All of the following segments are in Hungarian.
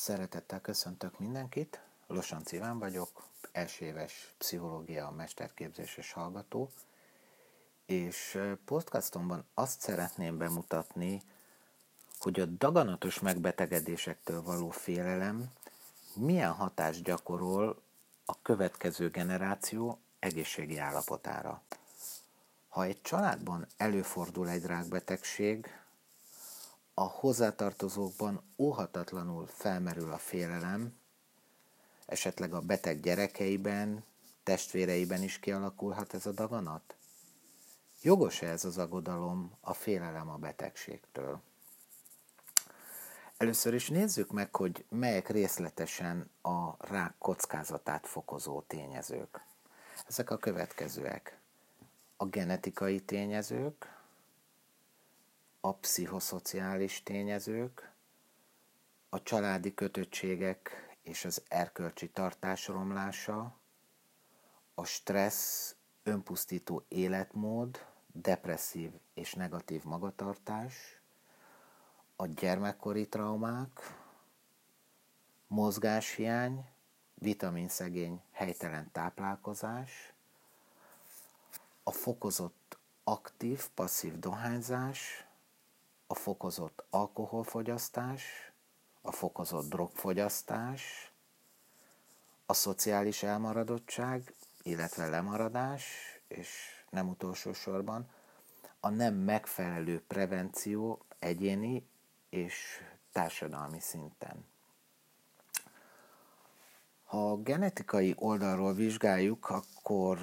Szeretettel köszöntök mindenkit, Losanc Iván vagyok, első éves pszichológia mesterképzéses hallgató, és podcastomban azt szeretném bemutatni, hogy a daganatos megbetegedésektől való félelem milyen hatást gyakorol a következő generáció egészségi állapotára. Ha egy családban előfordul egy rákbetegség, a hozzátartozókban óhatatlanul felmerül a félelem, esetleg a beteg gyerekeiben, testvéreiben is kialakulhat ez a daganat? Jogos-e ez az aggodalom, a félelem a betegségtől? Először is nézzük meg, hogy melyek részletesen a rák kockázatát fokozó tényezők. Ezek a következőek. A genetikai tényezők, a pszichoszociális tényezők, a családi kötöttségek és az erkölcsi tartás romlása, a stressz, önpusztító életmód, depresszív és negatív magatartás, a gyermekkori traumák, mozgáshiány, vitaminszegény, helytelen táplálkozás, a fokozott aktív, passzív dohányzás, a fokozott alkoholfogyasztás, a fokozott drogfogyasztás, a szociális elmaradottság, illetve lemaradás, és nem utolsó sorban a nem megfelelő prevenció egyéni és társadalmi szinten. Ha a genetikai oldalról vizsgáljuk, akkor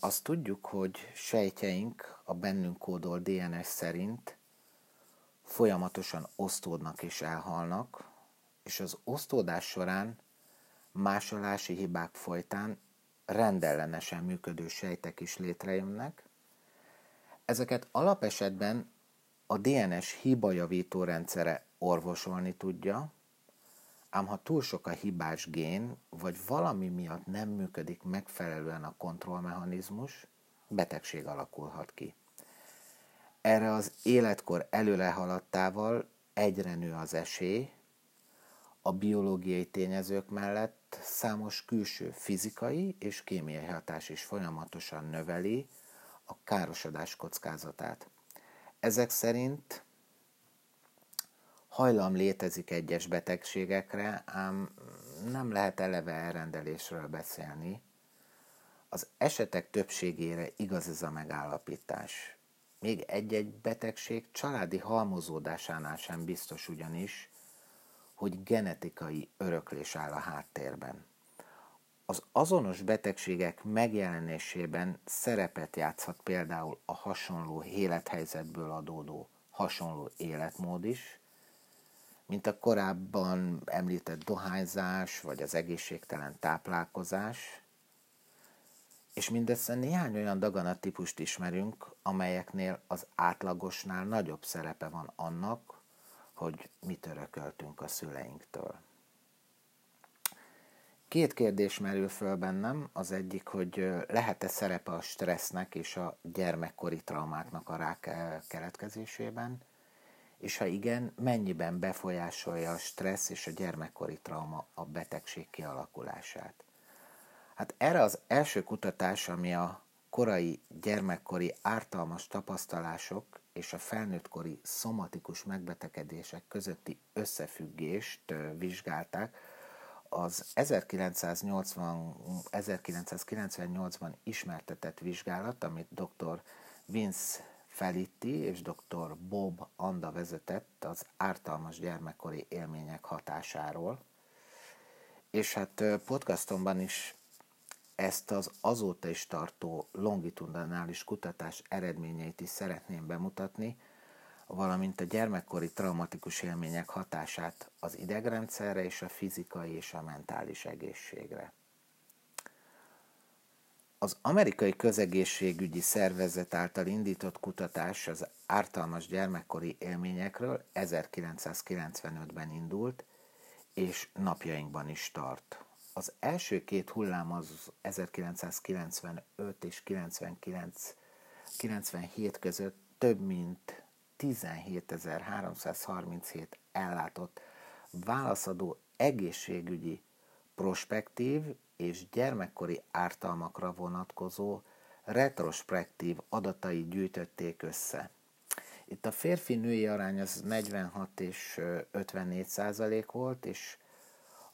azt tudjuk, hogy sejtjeink a bennünk kódol DNS szerint folyamatosan osztódnak és elhalnak, és az osztódás során másolási hibák folytán rendellenesen működő sejtek is létrejönnek. Ezeket alapesetben a DNS hibajavító rendszere orvosolni tudja, ám ha túl sok a hibás gén, vagy valami miatt nem működik megfelelően a kontrollmechanizmus, betegség alakulhat ki. Erre az életkor előre haladtával egyre nő az esély, a biológiai tényezők mellett számos külső fizikai és kémiai hatás is folyamatosan növeli a károsodás kockázatát. Ezek szerint hajlam létezik egyes betegségekre, ám nem lehet eleve elrendelésről beszélni. Az esetek többségére igaz ez a megállapítás. Még egy-egy betegség családi halmozódásánál sem biztos ugyanis, hogy genetikai öröklés áll a háttérben. Az azonos betegségek megjelenésében szerepet játszhat például a hasonló élethelyzetből adódó hasonló életmód is, mint a korábban említett dohányzás vagy az egészségtelen táplálkozás, és mindössze néhány olyan daganattípust ismerünk, amelyeknél az átlagosnál nagyobb szerepe van annak, hogy mit örököltünk a szüleinktől. Két kérdés merül föl bennem. Az egyik, hogy lehet-e szerepe a stressznek és a gyermekkori traumáknak a rák keletkezésében, és ha igen, mennyiben befolyásolja a stressz és a gyermekkori trauma a betegség kialakulását. Hát erre az első kutatás, ami a korai gyermekkori ártalmas tapasztalások és a felnőttkori szomatikus megbetegedések közötti összefüggést vizsgálták, az 1980, 1998-ban ismertetett vizsgálat, amit dr. Vince Felitti és dr. Bob Anda vezetett az ártalmas gyermekkori élmények hatásáról. És hát podcastomban is ezt az azóta is tartó longitudinális kutatás eredményeit is szeretném bemutatni, valamint a gyermekkori traumatikus élmények hatását az idegrendszerre és a fizikai és a mentális egészségre. Az amerikai közegészségügyi szervezet által indított kutatás az ártalmas gyermekkori élményekről 1995-ben indult, és napjainkban is tart. Az első két hullám az 1995 és 99, 97 között több mint 17.337 ellátott válaszadó egészségügyi, prospektív és gyermekkori ártalmakra vonatkozó retrospektív adatai gyűjtötték össze. Itt a férfi-női arány az 46 és 54 százalék volt, és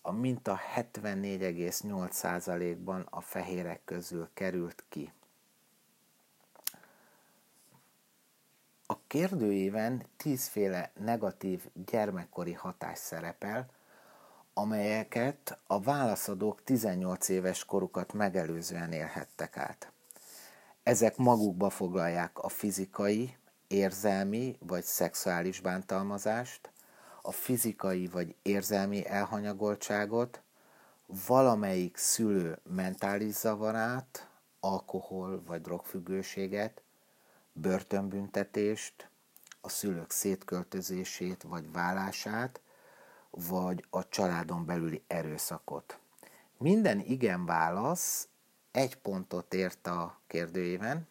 a minta 74,8 százalékban a fehérek közül került ki. A kérdőíven tízféle negatív gyermekkori hatás szerepel, amelyeket a válaszadók 18 éves korukat megelőzően élhettek át. Ezek magukba foglalják a fizikai, érzelmi vagy szexuális bántalmazást, a fizikai vagy érzelmi elhanyagoltságot, valamelyik szülő mentális zavarát, alkohol vagy drogfüggőséget, börtönbüntetést, a szülők szétköltözését vagy vállását, vagy a családon belüli erőszakot. Minden igen válasz egy pontot ért a kérdőjében,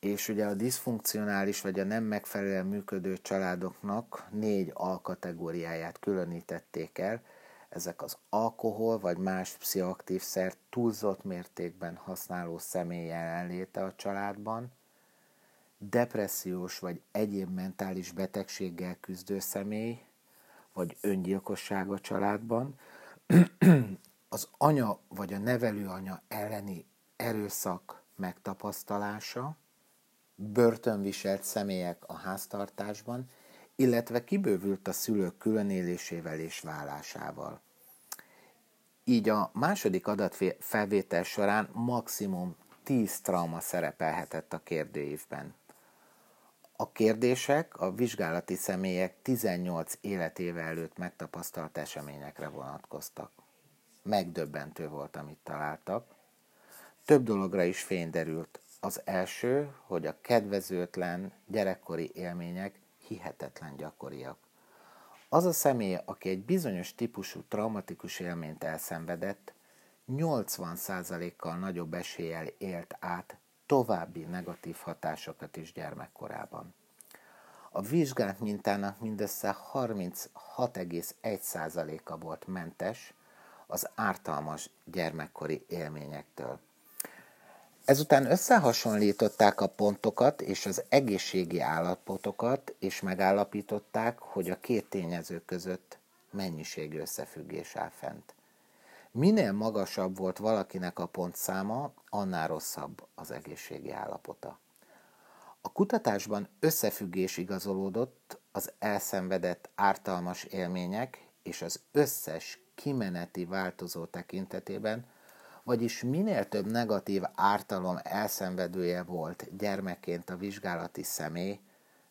és ugye a diszfunkcionális vagy a nem megfelelően működő családoknak négy alkategóriáját különítették el. Ezek az alkohol vagy más pszichoaktív szer túlzott mértékben használó személy jelenléte a családban, depressziós vagy egyéb mentális betegséggel küzdő személy, vagy öngyilkosság a családban, az anya vagy a nevelőanya elleni erőszak megtapasztalása, börtönviselt személyek a háztartásban, illetve kibővült a szülők különélésével és vállásával. Így a második adatfelvétel során maximum 10 trauma szerepelhetett a kérdőívben. A kérdések a vizsgálati személyek 18 életéve előtt megtapasztalt eseményekre vonatkoztak. Megdöbbentő volt, amit találtak. Több dologra is fény derült. Az első, hogy a kedvezőtlen gyerekkori élmények hihetetlen gyakoriak. Az a személy, aki egy bizonyos típusú traumatikus élményt elszenvedett, 80%-kal nagyobb eséllyel élt át további negatív hatásokat is gyermekkorában. A vizsgált mintának mindössze 36,1%-a volt mentes az ártalmas gyermekkori élményektől. Ezután összehasonlították a pontokat és az egészségi állapotokat, és megállapították, hogy a két tényező között mennyiségi összefüggés áll fent. Minél magasabb volt valakinek a pontszáma, annál rosszabb az egészségi állapota. A kutatásban összefüggés igazolódott az elszenvedett ártalmas élmények és az összes kimeneti változó tekintetében, vagyis minél több negatív ártalom elszenvedője volt gyermekként a vizsgálati személy,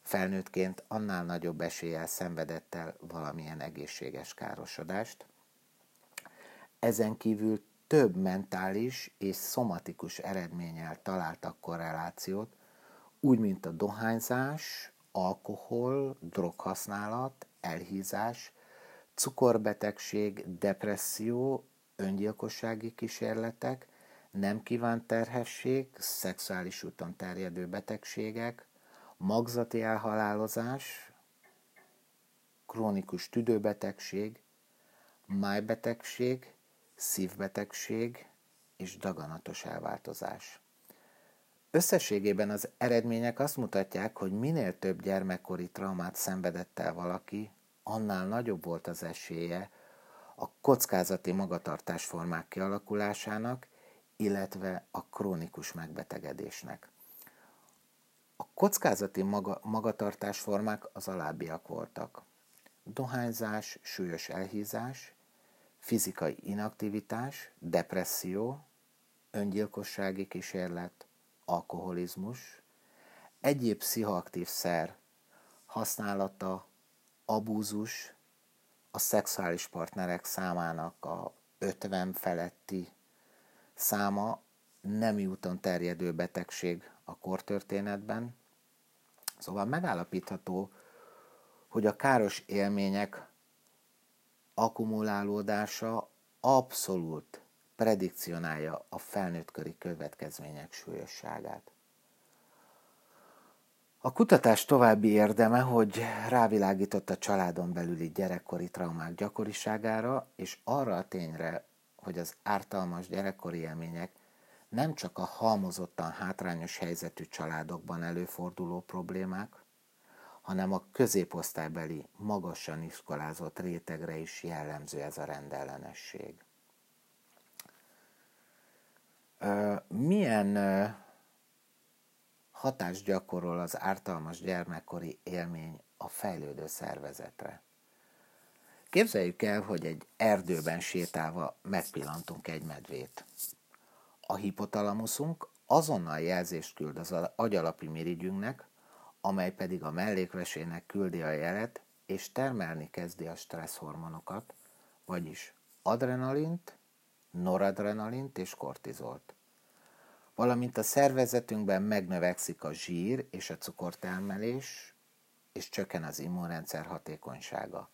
felnőttként annál nagyobb eséllyel szenvedett el valamilyen egészséges károsodást. Ezen kívül több mentális és szomatikus eredménnyel találtak korrelációt, úgy, mint a dohányzás, alkohol, droghasználat, elhízás, cukorbetegség, depresszió, öngyilkossági kísérletek, nem kívánt terhesség, szexuális úton terjedő betegségek, magzati elhalálozás, krónikus tüdőbetegség, májbetegség, szívbetegség és daganatos elváltozás. Összességében az eredmények azt mutatják, hogy minél több gyermekkori traumát szenvedett el valaki, annál nagyobb volt az esélye a kockázati magatartásformák kialakulásának, illetve a krónikus megbetegedésnek. A kockázati maga, magatartásformák az alábbiak voltak. Dohányzás, súlyos elhízás, fizikai inaktivitás, depresszió, öngyilkossági kísérlet, alkoholizmus, egyéb pszichoaktív szer használata, abúzus, a szexuális partnerek számának a 50 feletti száma nemi úton terjedő betegség a kortörténetben. Szóval megállapítható, hogy a káros élmények akkumulálódása abszolút predikcionálja a felnőttkori következmények súlyosságát. A kutatás további érdeme, hogy rávilágított a családon belüli gyerekkori traumák gyakoriságára, és arra a tényre, hogy az ártalmas gyerekkori élmények nem csak a halmozottan hátrányos helyzetű családokban előforduló problémák, hanem a középosztálybeli, magasan iskolázott rétegre is jellemző ez a rendellenesség. Milyen hatást gyakorol az ártalmas gyermekkori élmény a fejlődő szervezetre? Képzeljük el, hogy egy erdőben sétálva megpillantunk egy medvét. A hipotalamuszunk azonnal jelzést küld az agyalapi mirigyünknek, amely pedig a mellékvesének küldi a jelet, és termelni kezdi a stresszhormonokat, vagyis adrenalint, noradrenalint és kortizolt. Valamint a szervezetünkben megnövekszik a zsír és a cukortermelés, és csökken az immunrendszer hatékonysága.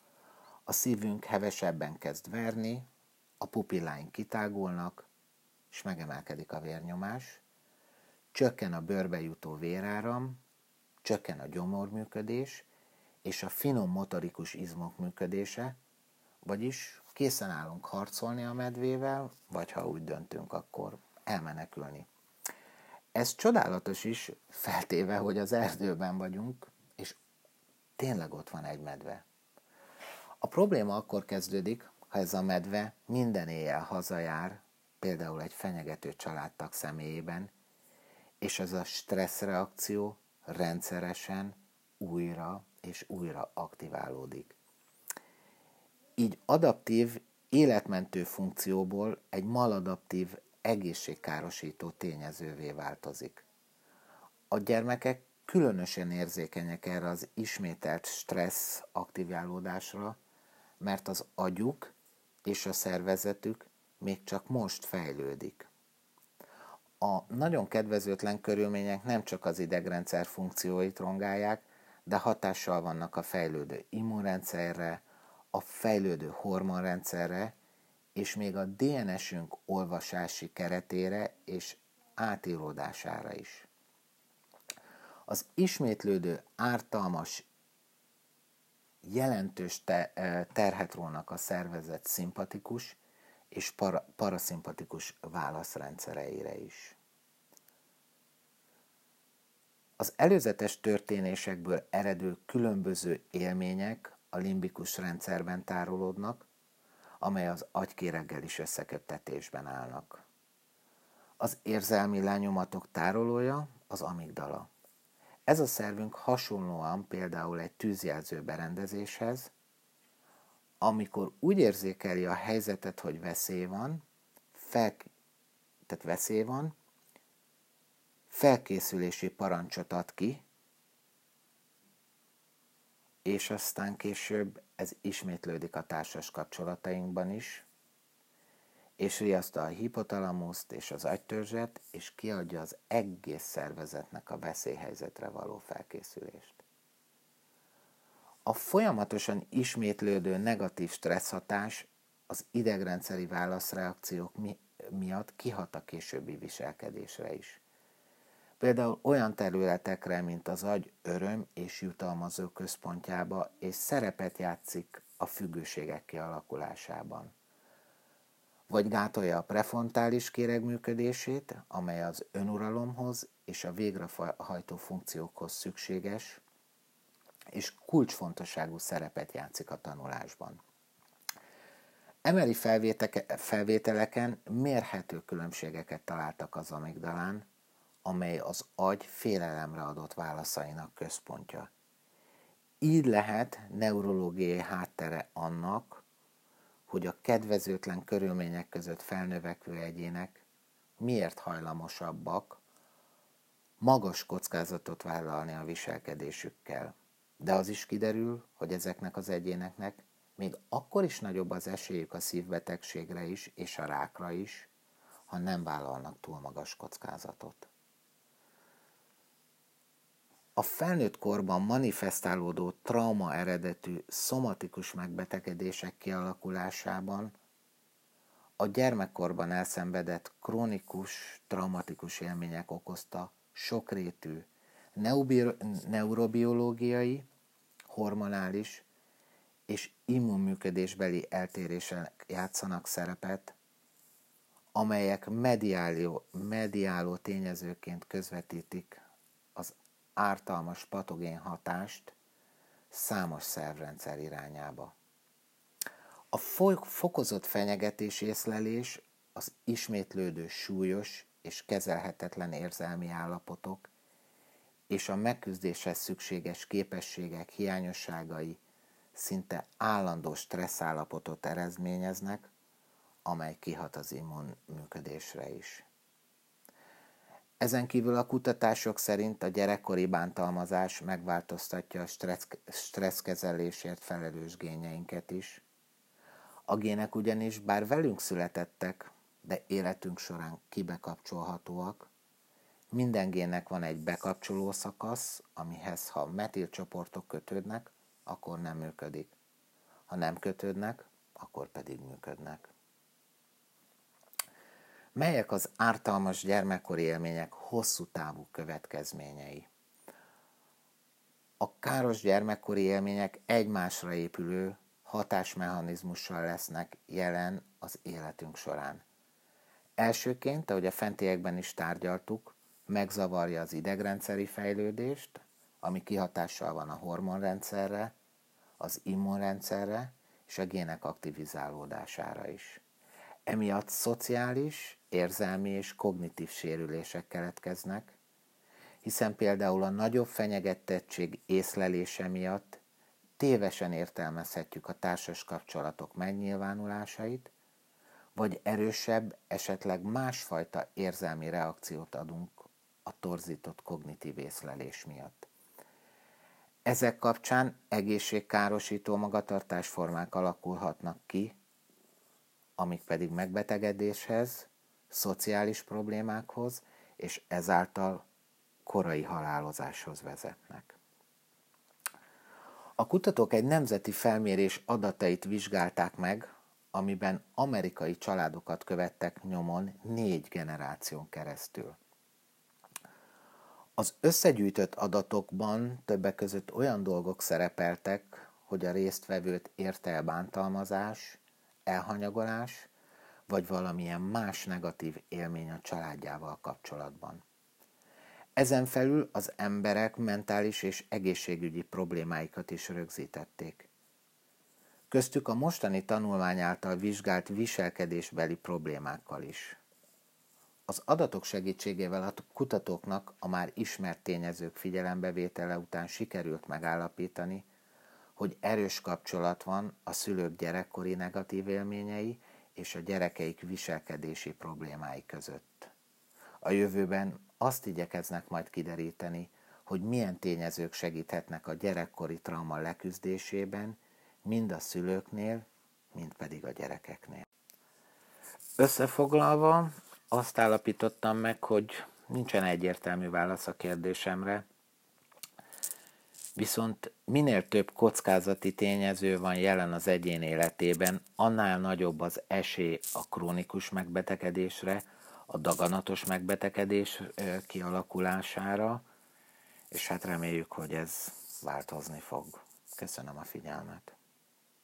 A szívünk hevesebben kezd verni, a pupilláink kitágulnak, és megemelkedik a vérnyomás, csökken a bőrbe jutó véráram, csökken a gyomorműködés és a finom motorikus izmok működése, vagyis készen állunk harcolni a medvével, vagy ha úgy döntünk, akkor elmenekülni. Ez csodálatos is, feltéve, hogy az erdőben vagyunk, és tényleg ott van egy medve. A probléma akkor kezdődik, ha ez a medve minden éjjel hazajár, például egy fenyegető családtag személyében, és ez a stresszreakció rendszeresen újra és újra aktiválódik. Így adaptív, életmentő funkcióból egy maladaptív, egészségkárosító tényezővé változik. A gyermekek különösen érzékenyek erre az ismételt stressz aktiválódásra, mert az agyuk és a szervezetük még csak most fejlődik. A nagyon kedvezőtlen körülmények nem csak az idegrendszer funkcióit rongálják, de hatással vannak a fejlődő immunrendszerre, a fejlődő hormonrendszerre, és még a DNS-ünk olvasási keretére és átíródására is. Az ismétlődő ártalmas, jelentős te, terhet rónak a szervezet szimpatikus és para, paraszimpatikus válaszrendszereire is. Az előzetes történésekből eredő különböző élmények a limbikus rendszerben tárolódnak, amely az agykéreggel is összeköttetésben állnak. Az érzelmi lenyomatok tárolója az amigdala. Ez a szervünk hasonlóan például egy tűzjelző berendezéshez, amikor úgy érzékeli a helyzetet, hogy veszély van, fel, tehát veszély van, felkészülési parancsot ad ki, és aztán később ez ismétlődik a társas kapcsolatainkban is, és riaszta a hipotalamuszt és az agytörzset, és kiadja az egész szervezetnek a veszélyhelyzetre való felkészülést. A folyamatosan ismétlődő negatív stresszhatás az idegrendszeri válaszreakciók mi- miatt kihat a későbbi viselkedésre is. Például olyan területekre, mint az agy öröm és jutalmazó központjába, és szerepet játszik a függőségek kialakulásában. Vagy gátolja a prefrontális kéreg működését, amely az önuralomhoz és a végrehajtó funkciókhoz szükséges, és kulcsfontosságú szerepet játszik a tanulásban. Emeli felvételeken mérhető különbségeket találtak az amigdalán, amely az agy félelemre adott válaszainak központja. Így lehet neurológiai háttere annak, hogy a kedvezőtlen körülmények között felnövekvő egyének miért hajlamosabbak magas kockázatot vállalni a viselkedésükkel. De az is kiderül, hogy ezeknek az egyéneknek még akkor is nagyobb az esélyük a szívbetegségre is és a rákra is, ha nem vállalnak túl magas kockázatot. A felnőtt korban manifestálódó trauma eredetű szomatikus megbetegedések kialakulásában a gyermekkorban elszenvedett krónikus, traumatikus élmények okozta sokrétű neurobiológiai, hormonális és immunműködésbeli eltérések játszanak szerepet, amelyek mediáló, mediáló tényezőként közvetítik ártalmas patogén hatást számos szervrendszer irányába. A fokozott fenyegetés észlelés az ismétlődő súlyos és kezelhetetlen érzelmi állapotok és a megküzdéshez szükséges képességek hiányosságai szinte állandó stresszállapotot eredményeznek, amely kihat az immunműködésre is. Ezen kívül a kutatások szerint a gyerekkori bántalmazás megváltoztatja a stressz, stresszkezelésért felelős gényeinket is. A gének ugyanis bár velünk születettek, de életünk során kibekapcsolhatóak. Minden gének van egy bekapcsoló szakasz, amihez ha metilcsoportok kötődnek, akkor nem működik. Ha nem kötődnek, akkor pedig működnek. Melyek az ártalmas gyermekkori élmények hosszú távú következményei? A káros gyermekkori élmények egymásra épülő hatásmechanizmussal lesznek jelen az életünk során. Elsőként, ahogy a fentiekben is tárgyaltuk, megzavarja az idegrendszeri fejlődést, ami kihatással van a hormonrendszerre, az immunrendszerre és a gének aktivizálódására is. Emiatt szociális, érzelmi és kognitív sérülések keletkeznek, hiszen például a nagyobb fenyegetettség észlelése miatt tévesen értelmezhetjük a társas kapcsolatok megnyilvánulásait, vagy erősebb, esetleg másfajta érzelmi reakciót adunk a torzított kognitív észlelés miatt. Ezek kapcsán egészségkárosító magatartásformák alakulhatnak ki, amik pedig megbetegedéshez, szociális problémákhoz és ezáltal korai halálozáshoz vezetnek. A kutatók egy nemzeti felmérés adatait vizsgálták meg, amiben amerikai családokat követtek nyomon négy generáción keresztül. Az összegyűjtött adatokban többek között olyan dolgok szerepeltek, hogy a résztvevőt érte el bántalmazás, elhanyagolás, vagy valamilyen más negatív élmény a családjával kapcsolatban. Ezen felül az emberek mentális és egészségügyi problémáikat is rögzítették. Köztük a mostani tanulmány által vizsgált viselkedésbeli problémákkal is. Az adatok segítségével a kutatóknak a már ismert tényezők figyelembevétele után sikerült megállapítani, hogy erős kapcsolat van a szülők gyerekkori negatív élményei és a gyerekeik viselkedési problémái között. A jövőben azt igyekeznek majd kideríteni, hogy milyen tényezők segíthetnek a gyerekkori trauma leküzdésében, mind a szülőknél, mind pedig a gyerekeknél. Összefoglalva, azt állapítottam meg, hogy nincsen egyértelmű válasz a kérdésemre, viszont minél több kockázati tényező van jelen az egyén életében, annál nagyobb az esély a krónikus megbetegedésre, a daganatos megbetegedés kialakulására, és hát reméljük, hogy ez változni fog. Köszönöm a figyelmet.